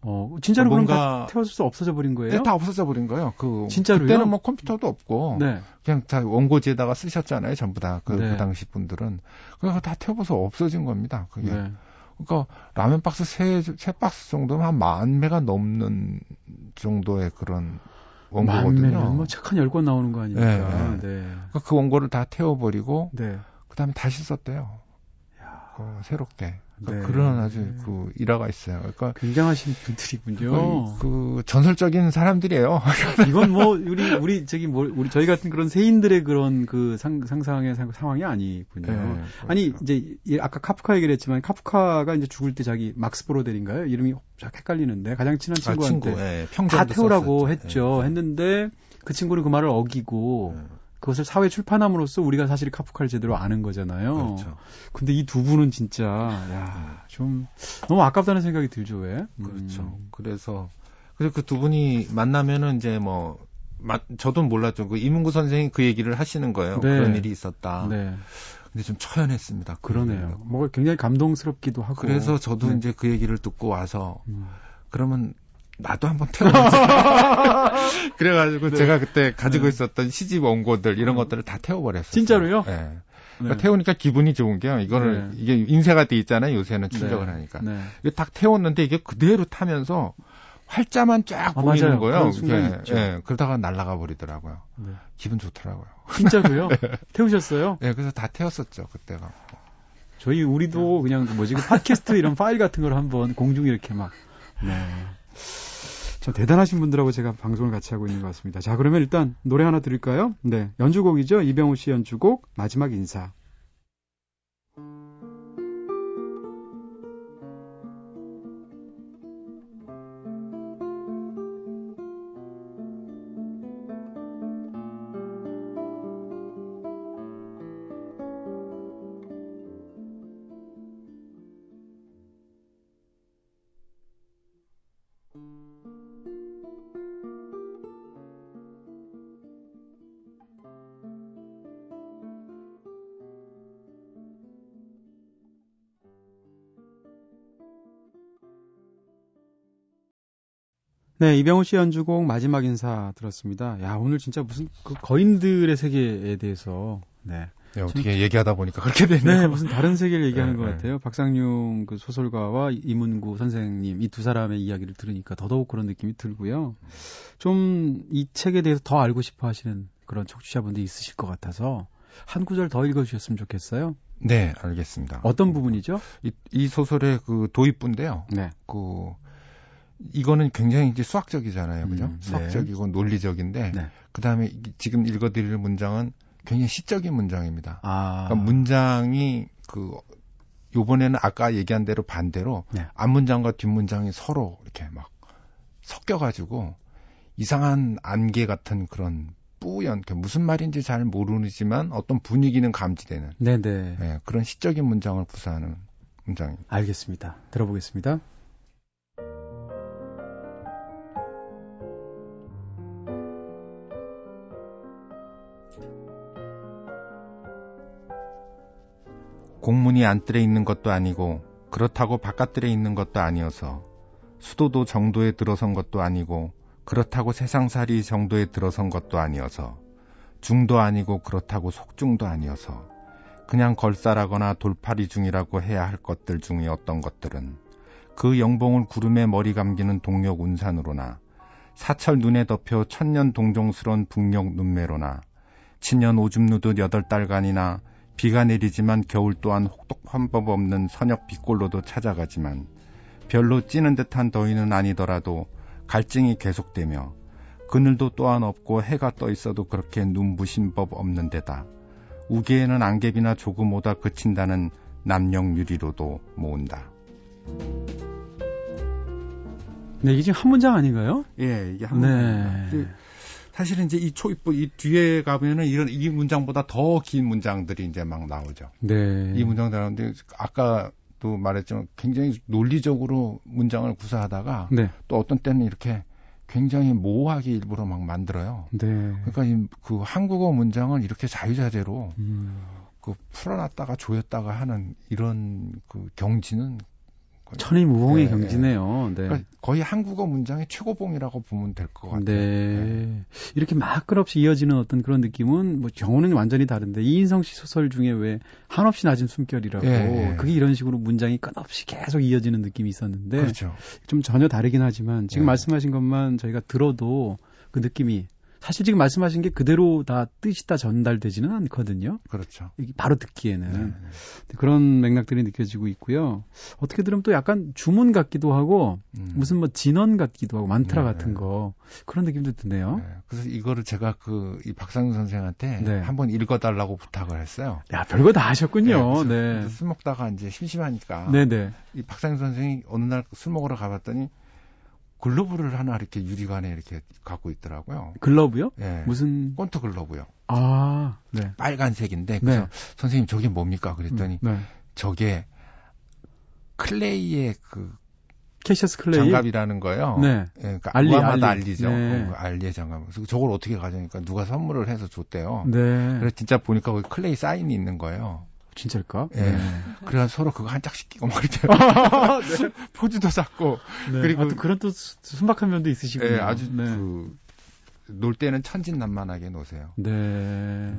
어, 진짜로 그럼 뭔가- 다 태워져서 없어져 버린 거예요? 네, 다 없어져 버린 거예요. 그 진짜로요? 그때는 뭐 컴퓨터도 없고 네. 그냥 다 원고지에다가 쓰셨잖아요. 전부 다그 네. 당시 분들은 그거 다 태워서 없어진 겁니다. 그게. 네. 그러니까 라면 박스 세, 세 박스 정도면 한만 매가 넘는 정도의 그런 원고거든요. 만매면 뭐책 한열권 나오는 거 아닙니까? 네, 네. 그러니까 그 원고를 다 태워버리고 네. 그다음에 다시 썼대요. 야, 그 새롭게. 그러니까 네. 그런 아주 그 일화가 있어요. 그러니까 굉장하신 분들이군요. 그, 그 전설적인 사람들이에요. 이건 뭐 우리 우리 저기 뭐 우리 저희 같은 그런 세인들의 그런 그 상, 상상의 상, 상황이 아니군요. 네, 아니 그렇죠. 이제 이- 아까 카프카 얘기를 했지만 카프카가 이제 죽을 때 자기 막스 브로델인가요? 이름이 쫙 헷갈리는데 가장 친한 아, 친구한테 친구, 예, 다 태우라고 썼었죠. 했죠. 예. 했는데 그 친구는 그 말을 어기고 예. 그것을 사회 출판함으로써 우리가 사실 카프카를 제대로 아는 거잖아요. 그렇죠. 근데 이 두 분은 진짜 야, 좀 너무 아깝다는 생각이 들죠, 왜? 음. 그렇죠. 그래서 그래서 그 두 분이 만나면은 이제 뭐 마- 저도 몰랐죠. 그 이문구 선생이 그 얘기를 하시는 거예요. 네. 그런 일이 있었다. 네. 근데 좀 처연했습니다. 그 그러네요. 뭔가 굉장히 감동스럽기도 하고. 그래서 저도 네. 이제 그 얘기를 듣고 와서 음. 그러면 나도 한번 태워보자. 그래가지고 네. 제가 그때 가지고 네. 있었던 시집 원고들 이런 것들을 다 태워버렸어요. 진짜로요? 네. 그러니까 네. 태우니까 기분이 좋은 게요. 이거를 네. 이게 인쇄가 돼 있잖아요. 요새는 출력을 네. 하니까. 네. 이게 딱 태웠는데 이게 그대로 타면서 활자만 쫙 아, 보이는 맞아요. 거예요. 있죠. 예, 그러다가 날아가 버리더라고요. 네. 기분 좋더라고요. 진짜로요? 태우셨어요? 예, 그래서 다 태웠었죠 그때가. 저희 우리도 그냥 뭐지 그 팟캐스트 이런 파일 같은 걸 한번 공중에 이렇게 막 네. 참 대단하신 분들하고 제가 방송을 같이 하고 있는 것 같습니다. 자, 그러면 일단 노래 하나 들을까요? 네. 연주곡이죠. 이병우 씨 연주곡 마지막 인사. 네, 이병우 씨 연주곡 마지막 인사 들었습니다. 야, 오늘 진짜 무슨 그 거인들의 세계에 대해서 네. 네, 어떻게 얘기하다 보니까 그렇게 되네요. 네, 무슨 다른 세계를 얘기하는 네, 것 네. 같아요. 박상용 그 소설가와 이문구 선생님 이 두 사람의 이야기를 들으니까 더더욱 그런 느낌이 들고요. 좀 이 책에 대해서 더 알고 싶어 하시는 그런 청취자분들이 있으실 것 같아서 한 구절 더 읽어주셨으면 좋겠어요. 네, 알겠습니다. 어떤 부분이죠? 이, 이 소설의 그 도입부인데요. 네. 그 이거는 굉장히 이제 수학적이잖아요, 그죠? 음, 네. 수학적이고 논리적인데 네. 그 다음에 지금 읽어 드릴 문장은 굉장히 시적인 문장입니다. 아. 그러니까 문장이 그 요번에는 아까 얘기한 대로 반대로 네. 앞문장과 뒷문장이 서로 이렇게 막 섞여 가지고 이상한 안개 같은 그런 뿌연 그 무슨 말인지 잘 모르지만 어떤 분위기는 감지되는 네네. 예, 그런 시적인 문장을 구사하는 문장입니다. 알겠습니다. 들어보겠습니다. 공문이 안뜰에 있는 것도 아니고 그렇다고 바깥뜰에 있는 것도 아니어서 수도도 정도에 들어선 것도 아니고 그렇다고 세상살이 정도에 들어선 것도 아니어서 중도 아니고 그렇다고 속중도 아니어서 그냥 걸싸라거나 돌팔이 중이라고 해야 할 것들 중에 어떤 것들은 그 영봉을 구름에 머리 감기는 동력 운산으로나 사철 눈에 덮여 천년 동종스런 북녘 눈매로나 친년 오줌 누듯 여덟 달간이나 비가 내리지만 겨울 또한 혹독한 법 없는 선역 빛골로도 찾아가지만 별로 찌는 듯한 더위는 아니더라도 갈증이 계속되며 그늘도 또한 없고 해가 떠 있어도 그렇게 눈부신 법 없는 데다 우기에는 안개비나 조금 오다 그친다는 남령유리로도 모은다. 네, 이게 지금 한 문장 아닌가요? 예, 이게 네. 그 사실은 이제 이 초입부 이 뒤에 가면은 이런 이 문장보다 더 긴 문장들이 이제 막 나오죠. 네. 이 문장 나오는데 아까도 말했지만 굉장히 논리적으로 문장을 구사하다가 네. 또 어떤 때는 이렇게 굉장히 모호하게 일부러 막 만들어요. 네. 그러니까 이, 그 한국어 문장을 이렇게 자유자재로 음. 그 풀어놨다가 조였다가 하는 이런 그 경지는 천이무봉의 네, 경지네요. 네. 그러니까 거의 한국어 문장의 최고봉이라고 보면 될 것 같아요. 네. 이렇게 막 끝없이 이어지는 어떤 그런 느낌은 뭐 경우는 완전히 다른데 이인성 씨 소설 중에 왜 한없이 낮은 숨결이라고 예, 예. 그게 이런 식으로 문장이 끝없이 계속 이어지는 느낌이 있었는데 그렇죠. 좀 전혀 다르긴 하지만 지금 예. 말씀하신 것만 저희가 들어도 그 느낌이 사실 지금 말씀하신 게 그대로 다 뜻이 다 전달되지는 않거든요. 그렇죠. 바로 듣기에는 네. 그런 맥락들이 느껴지고 있고요. 어떻게 들으면 또 약간 주문 같기도 하고 음. 무슨 뭐 진언 같기도 하고 만트라 네, 같은 네. 거 그런 느낌도 드네요. 네. 그래서 이거를 제가 그 이 박상윤 선생한테 네. 한번 읽어달라고 부탁을 했어요. 야 별거 다 하셨군요. 네, 네. 술 먹다가 이제 심심하니까 네네. 이 박상윤 선생이 어느 날 술 먹으러 가봤더니 글러브를 하나 이렇게 유리관에 이렇게 갖고 있더라고요. 글러브요? 예. 무슨 권투 글러브요. 아 네. 빨간색인데 그래서 네. 선생님 저게 뭡니까 그랬더니 네. 저게 클레이의 그 캐시어스 클레이. 장갑이라는 거예요. 네. 예, 그러니까 알리, 무함마드 알리. 알리 죠. 네. 그 알리의 장갑. 그래서 저걸 어떻게 가져니까 누가 선물을 해서 줬대요. 네. 그래서 진짜 보니까 거기 클레이 사인이 있는 거예요. 진짜일까? 예. 네. 그래서 서로 그거 한 짝씩 끼고 말이죠. 네. 포즈도 쌓고. 네. 그리고- 아, 또 그런 또 수- 순박한 면도 있으시군요. 예, 아주 네. 그, 놀 때는 천진난만하게 노세요. 네.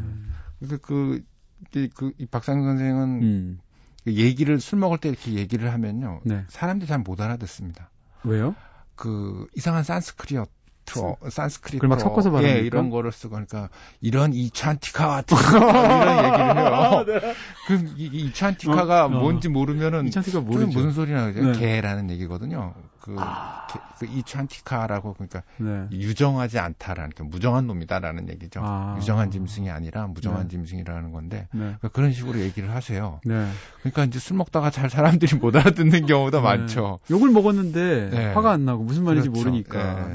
그래서 그, 이, 그, 이 박상현 선생은 음. 그 얘기를, 술 먹을 때 이렇게 얘기를 하면요. 네. 사람들이 잘 못 알아듣습니다. 왜요? 그 이상한 산스크리트 투어, 산스크리트 그걸 막 섞어서 예, 이런 거를 쓰고 그러니까 이런 이찬티카 같은 이런 얘기를 해요. 네. 그럼 이, 이찬티카가 어, 어. 뭔지 모르면은 이찬티카 모르죠. 무슨 소리나 그죠? 네. 개라는 얘기거든요. 그, 아. 그 이찬티카라고 그러니까 네. 유정하지 않다라는 그 무정한 놈이다라는 얘기죠. 아. 유정한 짐승이 아니라 무정한 네. 짐승이라는 건데 네. 그러니까 그런 식으로 얘기를 하세요. 네. 그러니까 이제 술 먹다가 잘 사람들이 못 알아듣는 경우도 네. 많죠. 욕을 먹었는데 화가 안 나고 무슨 말인지 그렇죠. 모르니까.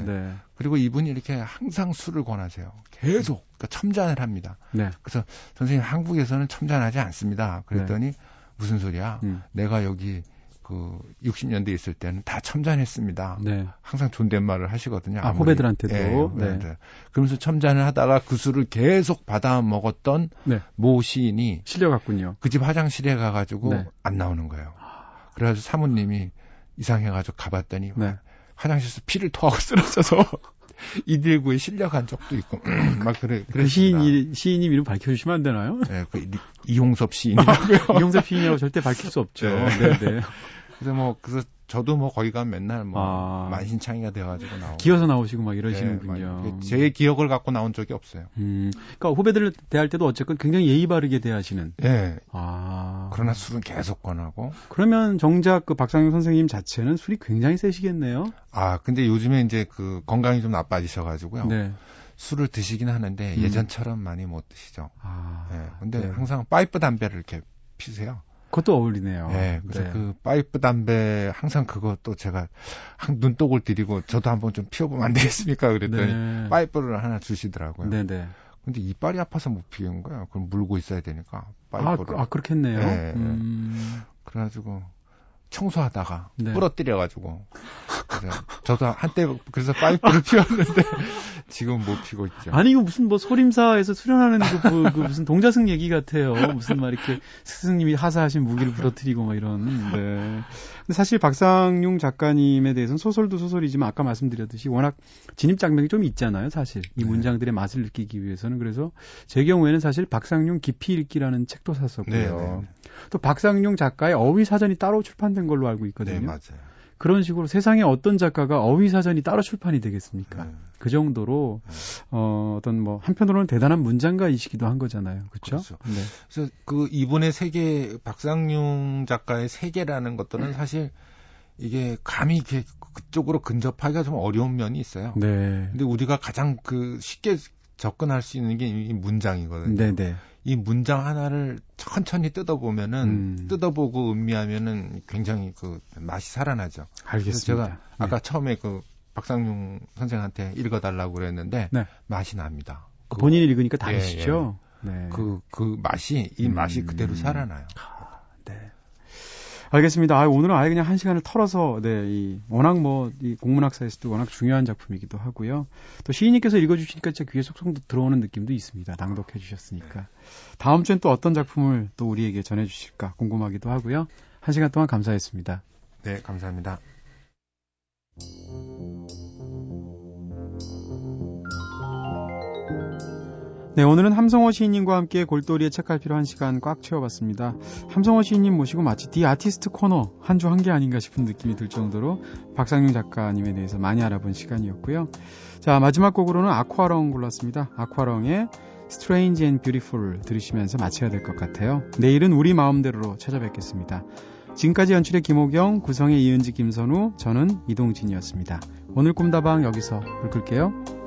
네. 그리고 이분이 이렇게 항상 술을 권하세요. 계속 그러니까 첨잔을 합니다. 그래서 선생님 한국에서는 첨잔하지 않습니다. 그랬더니 무슨 소리야? 음. 내가 여기 그 60년대 있을 때는 다 첨잔했습니다. 네. 항상 존댓말을 하시거든요. 아, 후배들한테도. 예, 네. 네. 그러면서 첨잔을 하다가 그 술을 계속 받아 먹었던 네. 모 시인이 실려갔군요. 그 집 화장실에 가가지고 네. 안 나오는 거예요. 그래가지고 사모님이 이상해가지고 가봤더니 네. 화장실에서 피를 토하고 쓰러져서 이들구에 실려간 적도 있고 막 그래. 그 시인 시인님 이름 밝혀주시면 안 되나요? 네, 그 이용섭 시인이라고요. 이용섭 시인이라고 절대 밝힐 수 없죠. 네, 네. 그래서 뭐 그래서 저도 뭐 거기 가면 맨날 뭐 아. 만신창이가 돼가지고 나오고 기어서 나오시고 막 이러시는군요. 네, 제 기억을 갖고 나온 적이 없어요. 음, 그러니까 후배들을 대할 때도 어쨌건 굉장히 예의 바르게 대하시는. 네. 아. 그러나 술은 계속 권하고. 그러면 정작 그 박상용 선생님 자체는 술이 굉장히 세시겠네요. 아, 근데 요즘에 이제 그 건강이 좀 나빠지셔가지고요. 네. 술을 드시긴 하는데 음. 예전처럼 많이 못 드시죠. 아. 네. 근데 네. 항상 파이프 담배를 이렇게 피세요. 그것도 어울리네요. 네, 그래서 네. 그 파이프 담배 항상 그것도 제가 눈독을 들이고 저도 한번 좀 피워보면 안 되겠습니까? 그랬더니 네. 파이프를 하나 주시더라고요. 네네. 네. 근데 이빨이 아파서 못 피우는 거야. 그럼 물고 있어야 되니까 파이프를. 아, 아 그렇겠네요. 네. 음... 그래가지고 청소하다가 네. 부러뜨려가지고 저도 한때 그래서 파이프를 피웠는데 지금 못 피고 있죠. 아니 이거 무슨 뭐 소림사에서 수련하는 그, 그, 그 무슨 동자승 얘기 같아요. 무슨 말 이렇게 스승님이 하사하신 무기를 부러뜨리고 뭐 이런. 네. 근데 사실 박상용 작가님에 대해서는 소설도 소설이지만 아까 말씀드렸듯이 워낙 진입 장벽이 좀 있잖아요. 사실 이 네. 문장들의 맛을 느끼기 위해서는 그래서 제 경우에는 사실 박상용 깊이 읽기라는 책도 샀었고요. 네, 네. 또 박상용 작가의 어휘 사전이 따로 출판된 걸로 알고 있거든요. 네, 맞아요. 그런 식으로 세상에 어떤 작가가 어휘 사전이 따로 출판이 되겠습니까? 네. 그 정도로 네. 어, 어떤 뭐 한편으로는 대단한 문장가이시기도 한 거잖아요. 그렇죠? 그렇죠. 네. 그래서 그 이분의 세계 박상용 작가의 세계라는 것들은 사실 이게 감히 이렇게 그쪽으로 근접하기가 좀 어려운 면이 있어요. 네. 근데 우리가 가장 그 쉽게 접근할 수 있는 게 이 문장이거든요. 네네. 네. 이 문장 하나를 천천히 뜯어보면은 음. 뜯어보고 음미하면은 굉장히 그 맛이 살아나죠. 알겠습니다. 제가 네. 아까 처음에 그 박상용 선생한테 읽어달라고 그랬는데 네. 맛이 납니다. 그, 본인이 읽으니까 다르시죠. 예, 예. 네. 그, 그 맛이, 이 음. 맛이 그대로 살아나요. 아, 네. 알겠습니다. 아, 오늘은 아예 그냥 한 시간을 털어서, 네, 이, 워낙 뭐, 이 공문학사에서도 워낙 중요한 작품이기도 하고요. 또 시인님께서 읽어주시니까 진짜 귀에 속속 들어오는 느낌도 있습니다. 낭독해 주셨으니까. 다음 주엔 또 어떤 작품을 또 우리에게 전해주실까 궁금하기도 하고요. 한 시간 동안 감사했습니다. 네, 감사합니다. 네, 오늘은 함성호 시인님과 함께 골돌이의 책갈피로 한 시간 꽉 채워봤습니다. 함성호 시인님 모시고 마치 디 아티스트 코너 한 주한게 아닌가 싶은 느낌이 들 정도로 박상용 작가님에 대해서 많이 알아본 시간이었고요. 자, 마지막 곡으로는 아쿠아렁 골랐습니다. 아쿠아렁의 Strange and Beautiful 들으시면서 마쳐야 될 것 같아요. 내일은 우리 마음대로로 찾아뵙겠습니다. 지금까지 연출의 김호경, 구성의 이은지, 김선우, 저는 이동진이었습니다. 오늘 꿈다방 여기서 불 끌게요.